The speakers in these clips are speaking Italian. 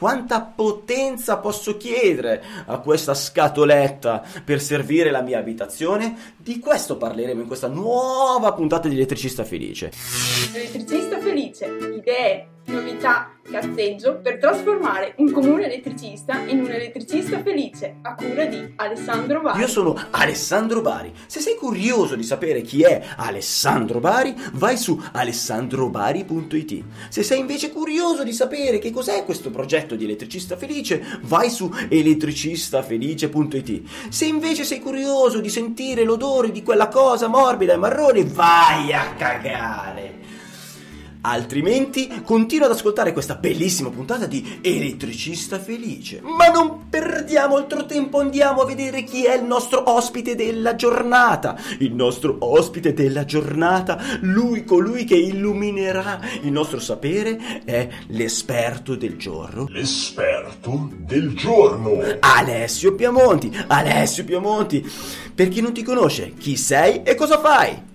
Quanta potenza posso chiedere a questa scatoletta per servire la mia abitazione? Di questo parleremo in questa nuova puntata di Elettricista Felice. Elettricista Felice, idee, novità, cazzeggio per trasformare un comune elettricista in un elettricista felice a cura di Alessandro Bari. Io sono Alessandro Bari. Se sei curioso di sapere chi è Alessandro Bari, vai su alessandrobari.it. Se sei invece curioso di sapere che cos'è questo progetto di elettricista felice, vai su elettricistafelice.it. Se invece sei curioso di sentire l'odore di quella cosa morbida e marrone, vai a cagare. Altrimenti continua ad ascoltare questa bellissima puntata di Elettricista Felice. Ma non perdiamo altro tempo, andiamo a vedere chi è il nostro ospite della giornata. Il nostro ospite della giornata, lui colui che illuminerà il nostro sapere, è l'esperto del giorno. L'esperto del giorno. Alessio Piamonti. Alessio Piamonti. Per chi non ti conosce, chi sei e cosa fai?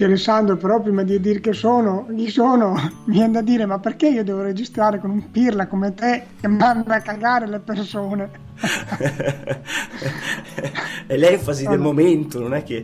Sì, Alessandro, però prima di dire che sono, chi sono, mi viene da dire, ma perché io devo registrare con un pirla come te che manda a cagare le persone? è l'enfasi del momento, non è che...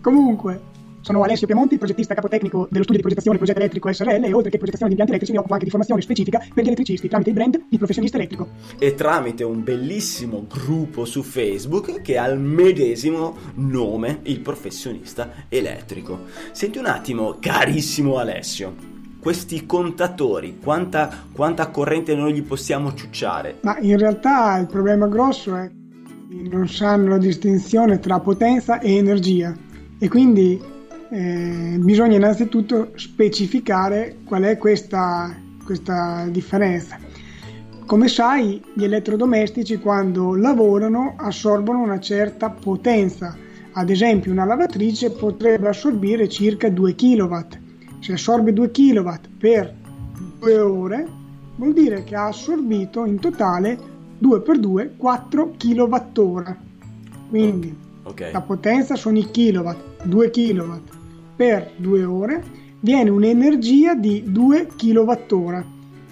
Comunque, sono Alessio Piemonti, progettista capotecnico dello studio di progettazione Progetto Elettrico SRL e oltre che progettazione di impianti elettrici mi occupo anche di formazione specifica per gli elettricisti tramite il brand di professionista elettrico. E tramite un bellissimo gruppo su Facebook che ha il medesimo nome, il professionista elettrico. Senti un attimo, carissimo Alessio, questi contatori, quanta, quanta corrente noi gli possiamo ciucciare? Ma in realtà il problema grosso è che non sanno la distinzione tra potenza e energia e quindi eh, bisogna innanzitutto specificare qual è questa, questa differenza. Come sai, gli elettrodomestici quando lavorano assorbono una certa potenza. Ad esempio, una lavatrice potrebbe assorbire circa 2 kW. Se assorbe 2 kW per 2 ore, vuol dire che ha assorbito in totale 2 per 2 4 kWh. Quindi okay. la potenza sono i kW, 2 kW per due ore viene un'energia di 2 kWh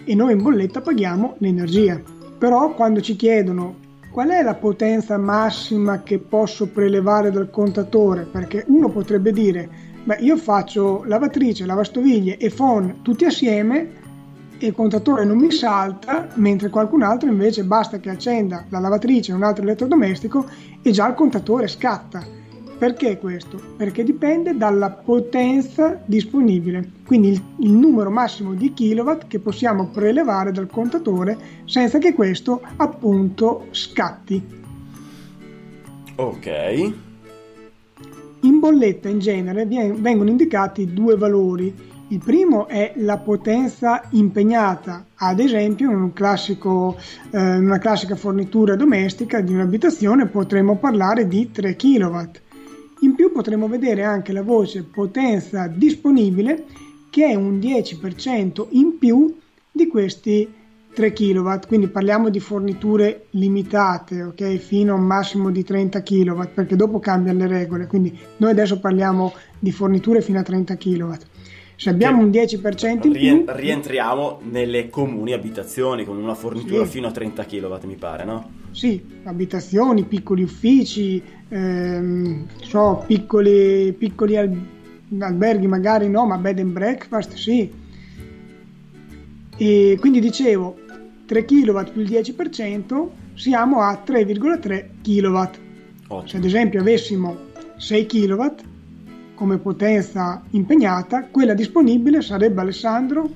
e noi in bolletta paghiamo l'energia. Però quando ci chiedono qual è la potenza massima che posso prelevare dal contatore, perché uno potrebbe dire, beh io faccio lavatrice, lavastoviglie e phon tutti assieme e il contatore non mi salta, mentre qualcun altro invece basta che accenda la lavatrice o un altro elettrodomestico e già il contatore scatta. Perché questo? Perché dipende dalla potenza disponibile, quindi il, il, numero massimo di kilowatt che possiamo prelevare dal contatore senza che questo appunto scatti. Ok. In bolletta in genere vengono indicati due valori. Il primo è la potenza impegnata, ad esempio in un classico, eh, una classica fornitura domestica di un'abitazione potremmo parlare di 3 kW in più potremo vedere anche la voce potenza disponibile che è un 10% in più di questi 3 kW, quindi parliamo di forniture limitate, ok? Fino a un massimo di 30 kW, perché dopo cambiano le regole, quindi noi adesso parliamo di forniture fino a 30 kW. Se abbiamo un 10% in più... Rientriamo nelle comuni abitazioni con una fornitura sì. fino a 30 kW, mi pare, no? Sì, abitazioni, piccoli uffici, ehm, so, piccoli, piccoli alberghi magari no, ma bed and breakfast sì. E quindi dicevo, 3 kW più il 10% siamo a 3,3 kW. Ottimo. Se ad esempio avessimo 6 kW come potenza impegnata, quella disponibile sarebbe Alessandro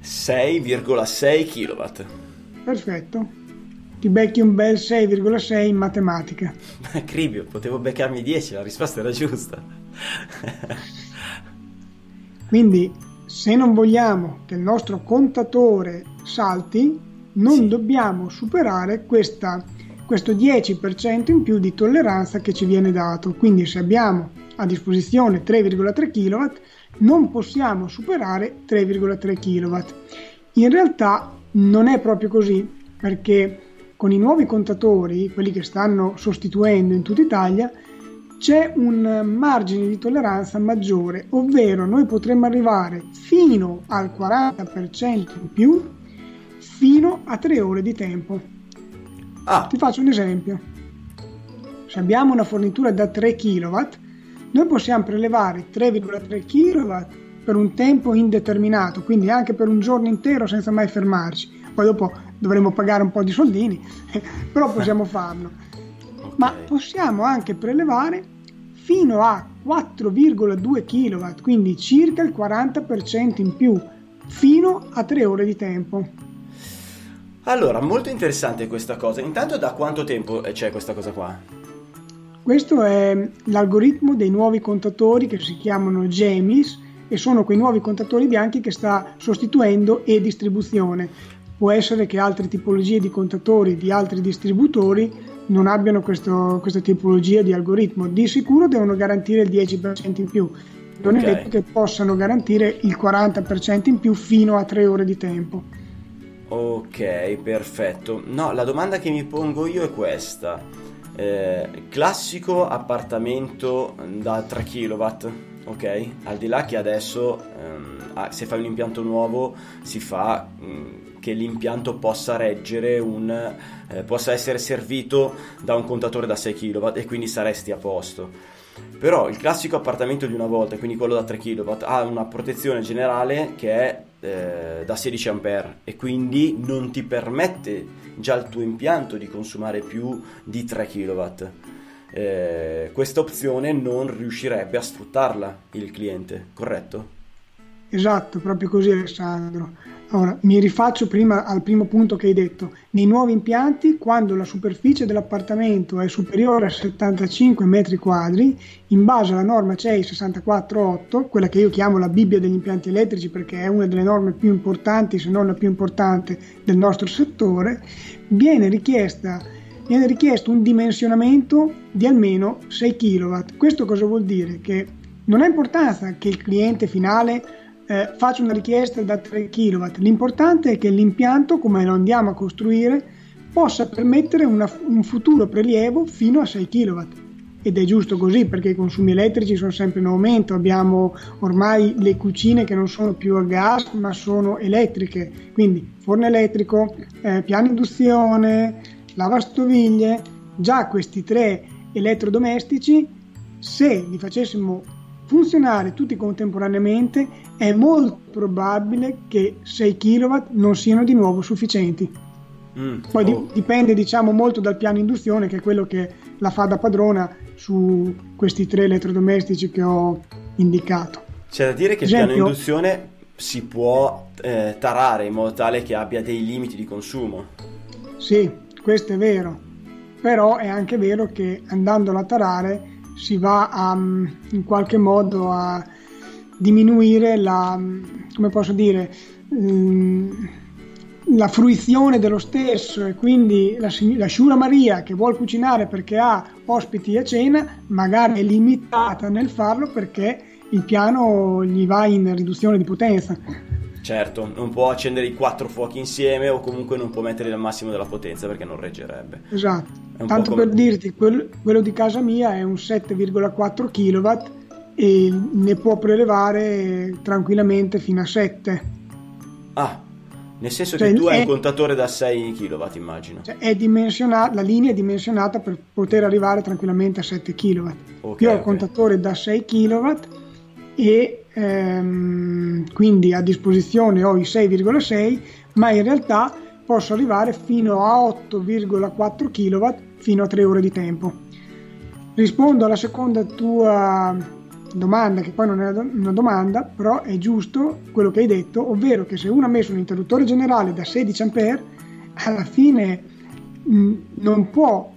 6,6 kW. Perfetto. Ti becchi un bel 6,6 in matematica. Cribio, potevo beccarmi 10, la risposta era giusta. Quindi, se non vogliamo che il nostro contatore salti, non sì. dobbiamo superare questa, questo 10% in più di tolleranza che ci viene dato. Quindi, se abbiamo a disposizione 3,3 kW, non possiamo superare 3,3 kW. In realtà non è proprio così, perché con i nuovi contatori, quelli che stanno sostituendo in tutta Italia, c'è un margine di tolleranza maggiore, ovvero noi potremmo arrivare fino al 40% in più fino a 3 ore di tempo. Ah, Ti faccio un esempio. Se abbiamo una fornitura da 3 kW, noi possiamo prelevare 3,3 kW per un tempo indeterminato, quindi anche per un giorno intero senza mai fermarci. Poi dopo dovremo pagare un po' di soldini, però possiamo farlo. ok. Ma possiamo anche prelevare fino a 4,2 kW, quindi circa il 40% in più, fino a 3 ore di tempo. Allora, molto interessante questa cosa. Intanto da quanto tempo eh, c'è questa cosa qua? Questo è l'algoritmo dei nuovi contatori che si chiamano GEMIS e sono quei nuovi contatori bianchi che sta sostituendo e-distribuzione. Può essere che altre tipologie di contatori di altri distributori non abbiano questo- questa tipologia di algoritmo. Di sicuro devono garantire il 10% in più. Non Ok. è detto che possano garantire il 40% in più fino a 3 ore di tempo. Ok, perfetto. No, la domanda che mi pongo io è questa. Eh, classico appartamento da 3 kW, ok? Al di là che adesso ehm, ah, se fai un impianto nuovo si fa mm, che l'impianto possa reggere un eh, possa essere servito da un contatore da 6 kW e quindi saresti a posto. Però il classico appartamento di una volta, quindi quello da 3 kW, ha una protezione generale che è eh, da 16 A e quindi non ti permette già il tuo impianto di consumare più di 3 kW. Eh, questa opzione non riuscirebbe a sfruttarla il cliente, corretto? Esatto, proprio così Alessandro. Ora, mi rifaccio prima al primo punto che hai detto. Nei nuovi impianti, quando la superficie dell'appartamento è superiore a 75 metri quadri, in base alla norma CEI 648, quella che io chiamo la Bibbia degli impianti elettrici perché è una delle norme più importanti, se non la più importante del nostro settore, viene richiesta viene richiesto un dimensionamento di almeno 6 kW. Questo cosa vuol dire? Che non ha importanza che il cliente finale eh, faccia una richiesta da 3 kW, l'importante è che l'impianto, come lo andiamo a costruire, possa permettere una- un futuro prelievo fino a 6 kW. Ed è giusto così perché i consumi elettrici sono sempre in aumento, abbiamo ormai le cucine che non sono più a gas ma sono elettriche, quindi forno elettrico, eh, piano induzione, lavastoviglie, già questi tre elettrodomestici, se li facessimo funzionare tutti contemporaneamente, è molto probabile che 6 kW non siano di nuovo sufficienti. Mm, Poi di- oh, dipende diciamo molto dal piano induzione che è quello che la fa da padrona su questi tre elettrodomestici che ho indicato. C'è da dire che il Esempio- piano induzione si può eh, tarare in modo tale che abbia dei limiti di consumo. Sì, questo è vero, però è anche vero che andandolo a tarare si va a, in qualche modo a diminuire la, come posso dire, mm, la fruizione dello stesso e quindi la, la Sciura Maria che vuole cucinare perché ha ospiti a cena magari è limitata nel farlo perché il piano gli va in riduzione di potenza. Certo, non può accendere i quattro fuochi insieme o comunque non può mettere il massimo della potenza perché non reggerebbe. Esatto. Tanto come- per dirti, quel- quello di casa mia è un 7,4 kW e ne può prelevare tranquillamente fino a 7. Ah, nel senso Cioè, che tu hai è- un contatore da 6 kW, immagino. Cioè, la linea è dimensionata per poter arrivare tranquillamente a 7 kW. Ok, Io ho ok. il contatore da 6 kW e ehm, quindi a disposizione ho i 6,6, ma in realtà posso arrivare fino a 8,4 kW fino a 3 ore di tempo. Rispondo alla seconda tua domanda, che poi non è una domanda, però è giusto quello che hai detto, ovvero che se uno ha messo un interruttore generale da 16 A, alla fine mh, non può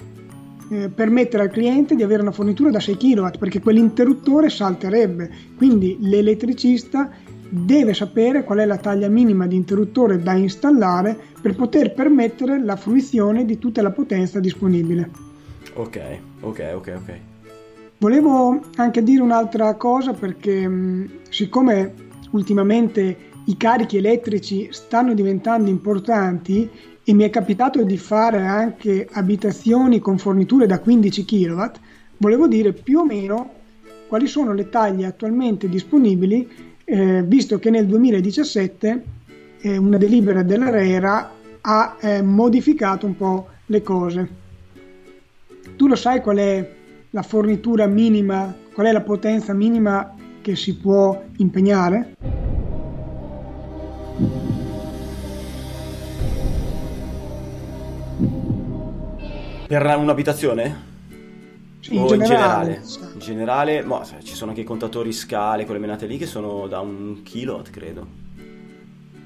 eh, permettere al cliente di avere una fornitura da 6 kW perché quell'interruttore salterebbe. Quindi l'elettricista deve sapere qual è la taglia minima di interruttore da installare per poter permettere la fruizione di tutta la potenza disponibile. Ok, ok, ok, ok. Volevo anche dire un'altra cosa perché mh, siccome ultimamente i carichi elettrici stanno diventando importanti e mi è capitato di fare anche abitazioni con forniture da 15 kW, volevo dire più o meno quali sono le taglie attualmente disponibili, eh, visto che nel 2017 eh, una delibera dell'ARERA ha eh, modificato un po' le cose. Tu lo sai qual è la fornitura minima, qual è la potenza minima che si può impegnare? Per un'abitazione? Sì, in o generale, in generale? In generale, boh, ci sono anche i contatori scale, quelle menate lì, che sono da un kilowatt, credo.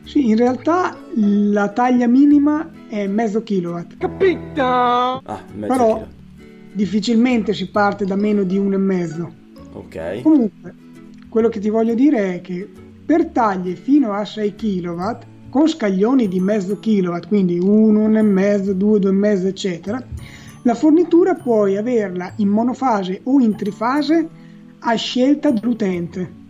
Sì, in realtà la taglia minima è mezzo kilowatt. Capito? Ah, mezzo Però kilowatt. difficilmente si parte da meno di uno e mezzo. Ok. Comunque, quello che ti voglio dire è che per taglie fino a 6 kW, con scaglioni di mezzo kilowatt, quindi 1, 1,5, 2, 2,5, eccetera, la fornitura puoi averla in monofase o in trifase a scelta dell'utente.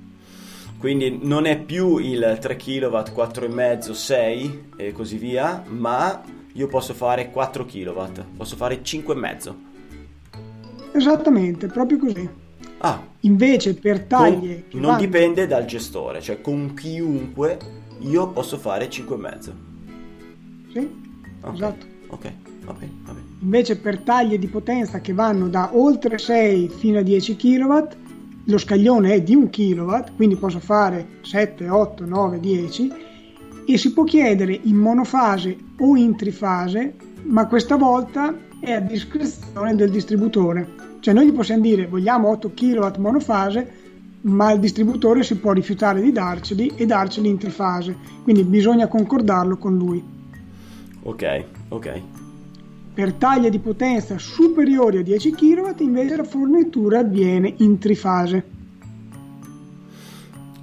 Quindi non è più il 3 kW, 4,5, 6 e così via, ma io posso fare 4 kW, posso fare 5,5. Esattamente, proprio così. Ah, Invece per con- taglie che non vanno- dipende dal gestore, cioè con chiunque io posso fare 5,5. Sì, Ok, esatto. Ok, va bene, va bene. Invece per taglie di potenza che vanno da oltre 6 fino a 10 kW, lo scaglione è di 1 kW, quindi posso fare 7, 8, 9, 10 e si può chiedere in monofase o in trifase, ma questa volta è a discrezione del distributore. Cioè noi gli possiamo dire vogliamo 8 kW monofase, ma il distributore si può rifiutare di darceli e darceli in trifase, quindi bisogna concordarlo con lui. Ok, ok. Per taglie di potenza superiori a 10 kW invece la fornitura avviene in trifase.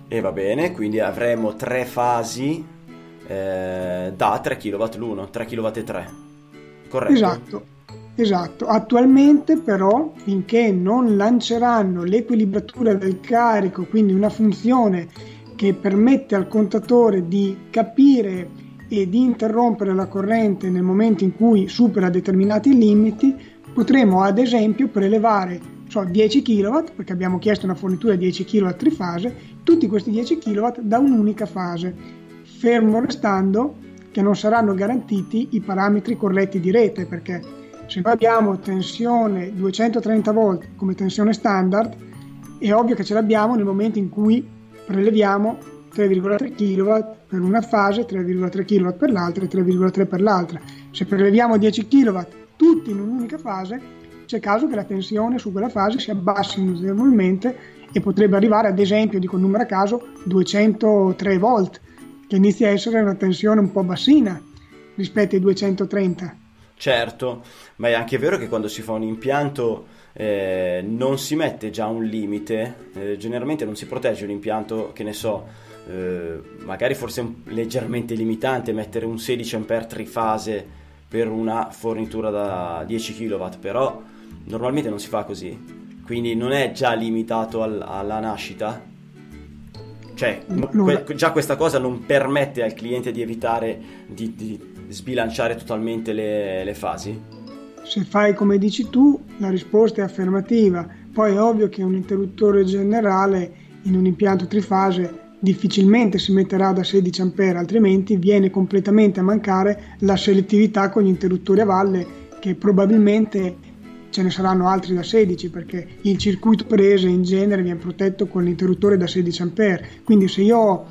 E va bene, quindi avremo tre fasi eh, da 3 kW l'uno, 3 kW e 3. Corretto? Esatto, esatto. Attualmente però finché non lanceranno l'equilibratura del carico, quindi una funzione che permette al contatore di capire e di interrompere la corrente nel momento in cui supera determinati limiti, potremo ad esempio prelevare so, 10 kW, perché abbiamo chiesto una fornitura di 10 kW trifase, tutti questi 10 kW da un'unica fase, fermo restando che non saranno garantiti i parametri corretti di rete, perché se noi abbiamo tensione 230 volt come tensione standard, è ovvio che ce l'abbiamo nel momento in cui preleviamo 3,3 kW per una fase, 3,3 kW per l'altra e 3,3 per l'altra. Se preleviamo 10 kW tutti in un'unica fase, c'è caso che la tensione su quella fase si abbassi notevolmente e potrebbe arrivare ad esempio, dico il numero a caso, 203 volt, che inizia a essere una tensione un po' bassina rispetto ai 230. Certo, ma è anche vero che quando si fa un impianto eh, non si mette già un limite, eh, generalmente non si protegge un impianto che ne so, eh, magari forse un- leggermente limitante mettere un 16 A trifase per una fornitura da 10 kW, però normalmente non si fa così, quindi non è già limitato al- alla nascita. Cioè, que- già questa cosa non permette al cliente di evitare di, di sbilanciare totalmente le, le fasi? Se fai come dici tu, la risposta è affermativa. Poi è ovvio che un interruttore generale in un impianto trifase difficilmente si metterà da 16 A, altrimenti viene completamente a mancare la selettività con gli interruttori a valle, che probabilmente ce ne saranno altri da 16, perché il circuito prese in genere viene protetto con l'interruttore da 16 A. Quindi se io ho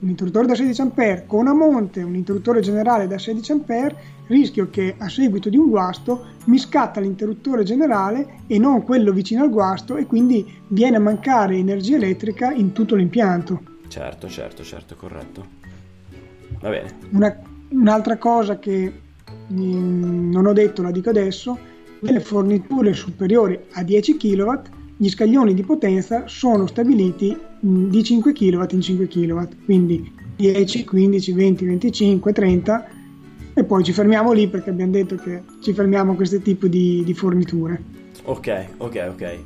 un interruttore da 16 A con a monte un interruttore generale da 16 A, rischio che a seguito di un guasto mi scatta l'interruttore generale e non quello vicino al guasto e quindi viene a mancare energia elettrica in tutto l'impianto. Certo, certo, certo, corretto. Va bene. Una- un'altra cosa che mm, non ho detto, la dico adesso, nelle forniture superiori a 10 kW gli scaglioni di potenza sono stabiliti mm, di 5 kW in 5 kW, quindi 10, 15, 20, 25, 30 e poi ci fermiamo lì perché abbiamo detto che ci fermiamo a questo tipo di, di forniture. Ok, ok, ok.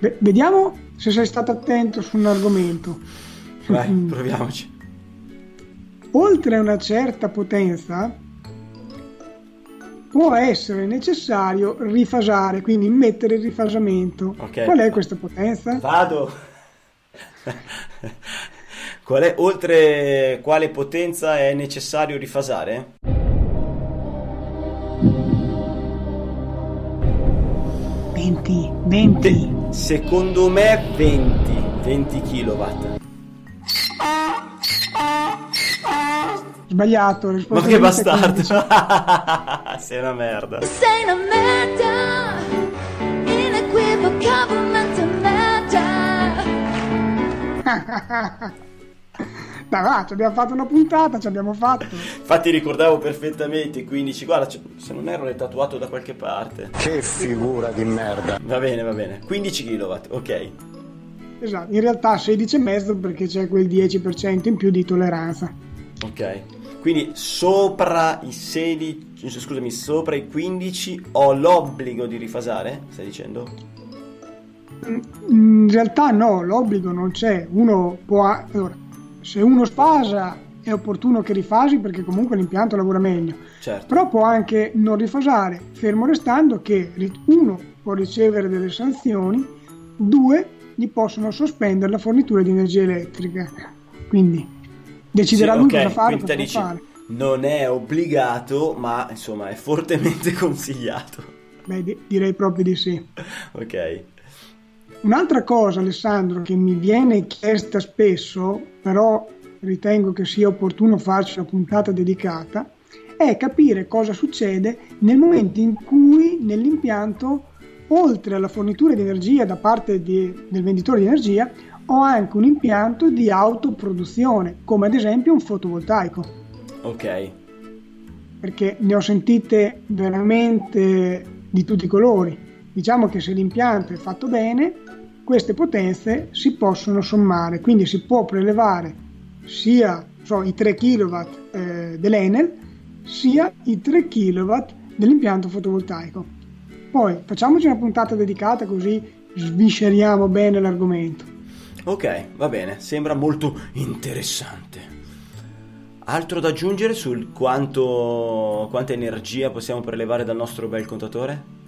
Ve- vediamo se sei stato attento su un argomento. Vai, Mm. proviamoci. Oltre a una certa potenza può essere necessario rifasare, quindi mettere il rifasamento. Okay. Qual è questa potenza? Vado. Qual è, oltre quale potenza è necessario rifasare? Venti, 20. Secondo me 20, 20 kW. Sbagliato, Ma che bastardo! Sei una merda. Sei una merda, inequivocabilmente merda. 15. Dai, va, ci abbiamo fatto una puntata, ci abbiamo fatto. Infatti ricordavo perfettamente 15, guarda, se non erro l'hai tatuato da qualche parte. Che figura di merda. Va bene, va bene. 15 kW, ok. Esatto, in realtà 16,5 perché c'è quel 10% in più di tolleranza. Ok. Quindi sopra i 16, scusami, sopra i 15 ho l'obbligo di rifasare? Stai dicendo? In realtà no, l'obbligo non c'è. Uno può... Se uno sfasa è opportuno che rifasi perché comunque l'impianto lavora meglio. Certo. Però può anche non rifasare, fermo restando che uno può ricevere delle sanzioni, due gli possono sospendere la fornitura di energia elettrica. Quindi deciderà Sì, lui ok, cosa fare, quindi dici, fare. Non è obbligato, ma insomma è fortemente consigliato. Beh, di- direi proprio di sì. Ok. Un'altra cosa, Alessandro, che mi viene chiesta spesso, però ritengo che sia opportuno farci una puntata dedicata, è capire cosa succede nel momento in cui nell'impianto, oltre alla fornitura di energia da parte di- del venditore di energia, ho anche un impianto di autoproduzione, come ad esempio un fotovoltaico Ok. perché ne ho sentite veramente di tutti i colori. Diciamo che se l'impianto è fatto bene, queste potenze si possono sommare, quindi si può prelevare sia so, i 3 kW eh, dell'Enel, sia i 3 kW dell'impianto fotovoltaico. Poi facciamoci una puntata dedicata così svisceriamo bene l'argomento. Ok, va bene, sembra molto interessante. Altro da aggiungere sul quanto, quanta energia possiamo prelevare dal nostro bel contatore?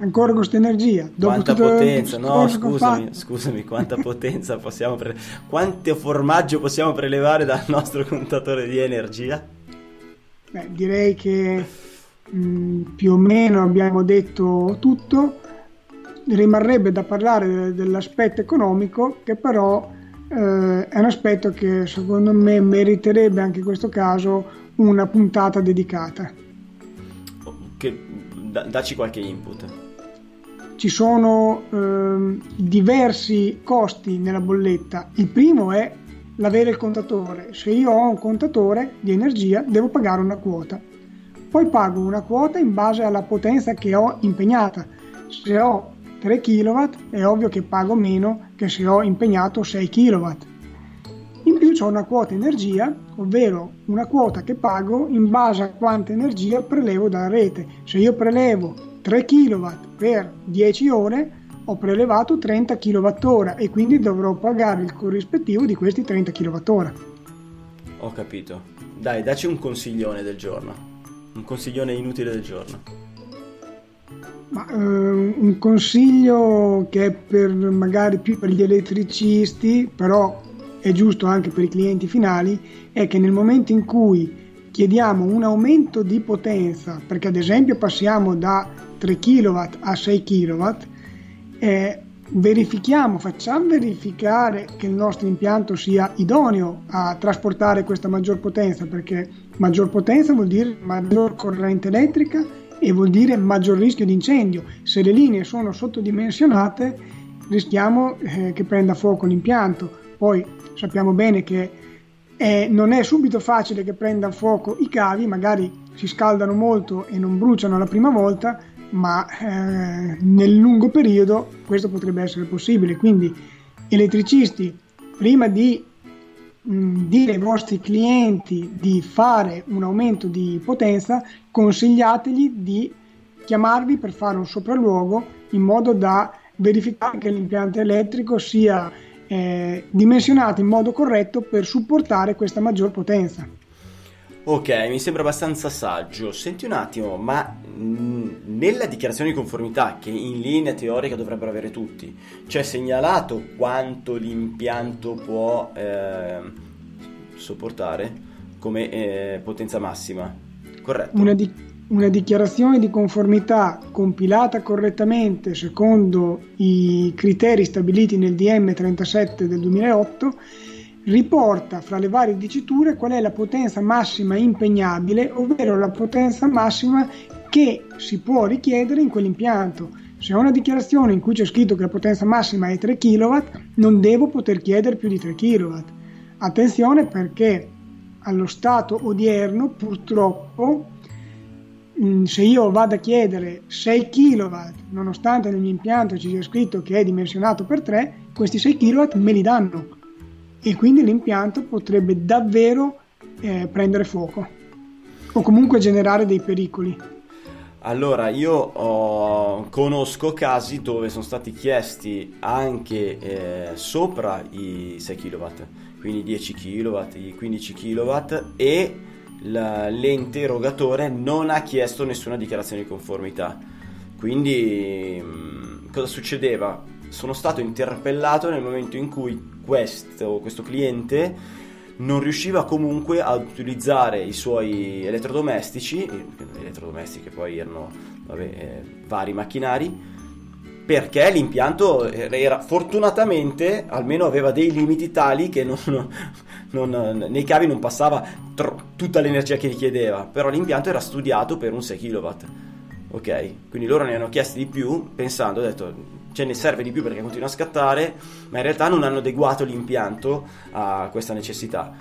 Ancora questa energia. Dopo Quanta potenza, no, scusami, scusami, quanta potenza possiamo prelevare? Quanto formaggio possiamo prelevare dal nostro contatore di energia? Beh, direi che mh, più o meno abbiamo detto tutto. Rimarrebbe da parlare de- dell'aspetto economico, che però eh, è un aspetto che secondo me meriterebbe anche in questo caso una puntata dedicata. Che, da- dacci qualche input. Ci sono ehm, diversi costi nella bolletta. Il primo è l'avere il contatore. Se io ho un contatore di energia, devo pagare una quota. Poi pago una quota in base alla potenza che ho impegnata. Se ho 3 kW è ovvio che pago meno che se ho impegnato 6 kW. In più c'è una quota energia, ovvero una quota che pago in base a quanta energia prelevo dalla rete. Se io prelevo 3 kW per 10 ore, ho prelevato 30 kWh e quindi dovrò pagare il corrispettivo di questi 30 kWh. Ho capito. Dai, dacci un consiglione del giorno. Un consiglione inutile del giorno. Ma eh, un consiglio che è per magari più per gli elettricisti, però è giusto anche per i clienti finali, è che nel momento in cui chiediamo un aumento di potenza, perché ad esempio passiamo da 3 kW a 6 kW, eh, verifichiamo, facciamo verificare che il nostro impianto sia idoneo a trasportare questa maggior potenza, perché maggior potenza vuol dire maggior corrente elettrica e vuol dire maggior rischio di incendio. Se le linee sono sottodimensionate rischiamo eh, che prenda fuoco l'impianto. Poi sappiamo bene che eh, non è subito facile che prenda fuoco i cavi, magari si scaldano molto e non bruciano la prima volta, ma eh, nel lungo periodo questo potrebbe essere possibile. Quindi elettricisti, prima di mh, dire ai vostri clienti di fare un aumento di potenza, consigliategli di chiamarvi per fare un sopralluogo in modo da verificare che l'impianto elettrico sia eh, dimensionato in modo corretto per supportare questa maggior potenza. Ok, mi sembra abbastanza saggio. Senti un attimo, ma mh, nella dichiarazione di conformità, che in linea teorica dovrebbero avere tutti, c'è segnalato quanto l'impianto può eh, sopportare come eh, potenza massima, corretto? Una, di- una dichiarazione di conformità compilata correttamente secondo i criteri stabiliti nel DM 37 del 2008 riporta fra le varie diciture qual è la potenza massima impegnabile, ovvero la potenza massima che si può richiedere in quell'impianto. Se ho una dichiarazione in cui c'è scritto che la potenza massima è 3 kW, non devo poter chiedere più di 3 kW. Attenzione perché allo stato odierno purtroppo mm, se io vado a chiedere 6 kW, nonostante nel mio impianto ci sia scritto che è dimensionato per 3, questi 6 kW me li danno e quindi l'impianto potrebbe davvero eh, prendere fuoco o comunque generare dei pericoli. Allora, io ho- conosco casi dove sono stati chiesti anche eh, sopra i 6 kW, quindi 10 kW, i 15 kW e la- l'ente erogatore non ha chiesto nessuna dichiarazione di conformità. Quindi mh, cosa succedeva? Sono stato interpellato nel momento in cui questo, questo cliente non riusciva comunque ad utilizzare i suoi elettrodomestici, elettrodomestici che poi erano vabbè, eh, vari macchinari, perché l'impianto era fortunatamente almeno aveva dei limiti tali che non- non- nei cavi non passava tro- tutta l'energia che richiedeva, però l'impianto era studiato per un 6 kW. Ok, quindi loro ne hanno chiesti di più pensando, ho detto ce ne serve di più perché continua a scattare, ma in realtà non hanno adeguato l'impianto a questa necessità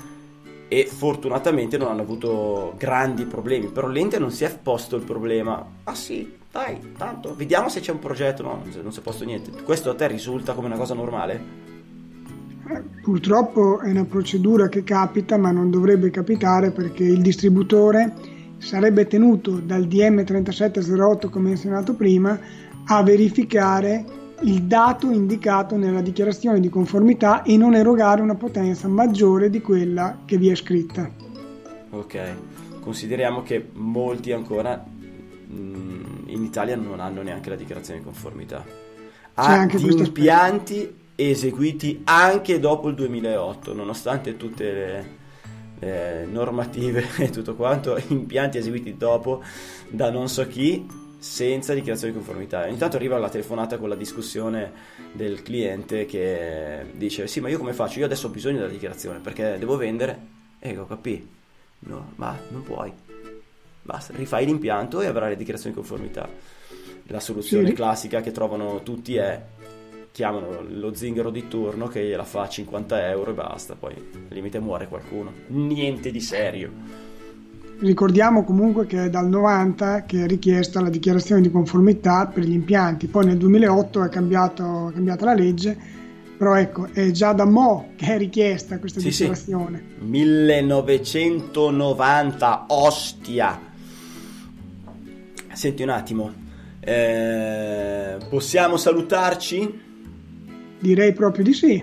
e fortunatamente non hanno avuto grandi problemi, però l'ente non si è posto il problema. Ah sì, dai, tanto, vediamo se c'è un progetto, no, non si- è posto niente. Questo a te risulta come una cosa normale? Eh, Purtroppo è una procedura che capita, ma non dovrebbe capitare perché il distributore sarebbe tenuto dal DM 3708 come menzionato prima a verificare il dato indicato nella dichiarazione di conformità e non erogare una potenza maggiore di quella che vi è scritta. Ok, consideriamo che molti ancora mm, in Italia non hanno neanche la dichiarazione di conformità. Ha impianti eseguiti anche dopo il 2008, nonostante tutte le, le normative e tutto quanto, impianti eseguiti dopo da non so chi senza dichiarazione di conformità. Intanto arriva la telefonata con la discussione del cliente che dice sì ma io come faccio? Io adesso ho bisogno della dichiarazione perché devo vendere. E io capì, no, ma non puoi. Basta, rifai l'impianto e avrai la dichiarazione di conformità. La soluzione Sì. classica che trovano tutti è chiamano lo zingaro di turno che gliela fa a 50 euro e basta, poi al limite muore qualcuno. Niente di serio. Ricordiamo comunque che è dal 90 che è richiesta la dichiarazione di conformità per gli impianti, poi nel 2008 è, cambiato- è cambiata la legge, però ecco, è già da mo' che è richiesta questa Sì, sì. dichiarazione. 1990, ostia. Senti un attimo, eh, possiamo salutarci? Direi proprio di sì.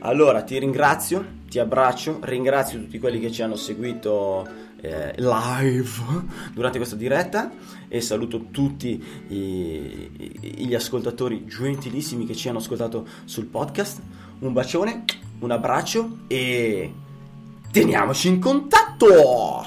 Allora, ti ringrazio, ti abbraccio, ringrazio tutti quelli che ci hanno seguito eh, live durante questa diretta e saluto tutti i- i- gli ascoltatori gentilissimi che ci hanno ascoltato sul podcast. Un bacione, un abbraccio e teniamoci in contatto!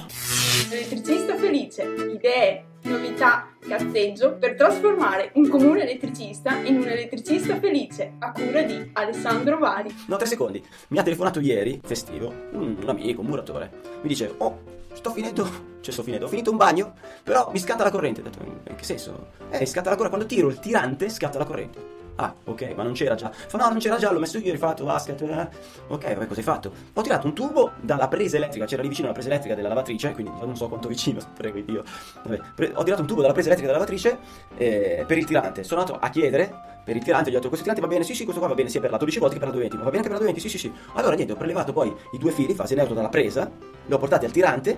Elettricista felice, idee, novità, cazzeggio per trasformare un comune elettricista in un elettricista felice a cura di Alessandro Vari. No, tre secondi. Mi ha telefonato ieri, festivo, un, amico, un muratore. Mi dice, oh, sto finendo, cioè sto finendo, ho finito un bagno, però mi scatta la corrente. Ho detto, in che senso? Eh, scatta la corrente, quando tiro il tirante scatta la corrente. Ah, ok, ma non c'era già. Fa, no, non c'era già, l'ho messo io, ho rifatto basket. eh. Ok, vabbè, cosa hai fatto? Ho tirato un tubo dalla presa elettrica, c'era lì vicino la presa elettrica della lavatrice, quindi non so quanto vicino, prego Dio. Vabbè, pre- ho tirato un tubo dalla presa elettrica della lavatrice eh, per il tirante. Sono andato a chiedere per il tirante, gli ho detto questo tirante va bene, sì sì, questo qua va bene sia per la 12 volte che per la 220, ma va bene anche per la 220, sì sì sì. Allora niente, ho prelevato poi i due fili, fase neutro dalla presa, li ho portati al tirante,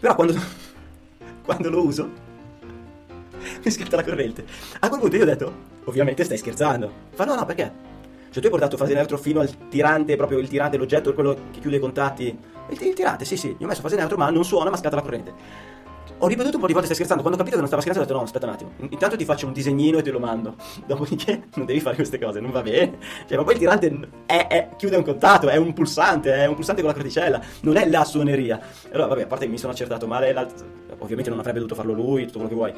però quando, quando lo uso mi scatta la corrente. A quel punto io ho detto, ovviamente stai scherzando. Fa no no, perché? Cioè tu hai portato fase neutro fino al tirante, proprio il tirante, l'oggetto, quello che chiude i contatti. Il, il tirante, sì sì, gli ho messo fase neutro ma non suona, ma scatta la corrente. Ho ripetuto un po' di volte, stai scherzando. Quando ho capito che non stava scherzando, ho detto no, aspetta un attimo. Intanto ti faccio un disegnino e te lo mando. Dopodiché non devi fare queste cose, non va bene. Cioè, ma poi il tirante è, è- chiude un contatto, è un pulsante, è un pulsante con la creticella, non è la suoneria. Allora, vabbè, a parte che mi sono accertato male, ovviamente non avrebbe dovuto farlo lui, tutto quello che vuoi.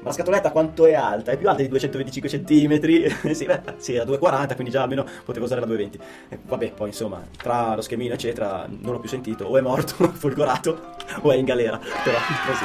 Ma la scatoletta quanto è alta? È più alta di 225 cm. sì, beh, sì, era 2,40, quindi già almeno potevo usare la 220. Eh, vabbè, poi insomma, tra lo schemino, eccetera, non l'ho più sentito. O è morto, folgorato, o è in galera. Però si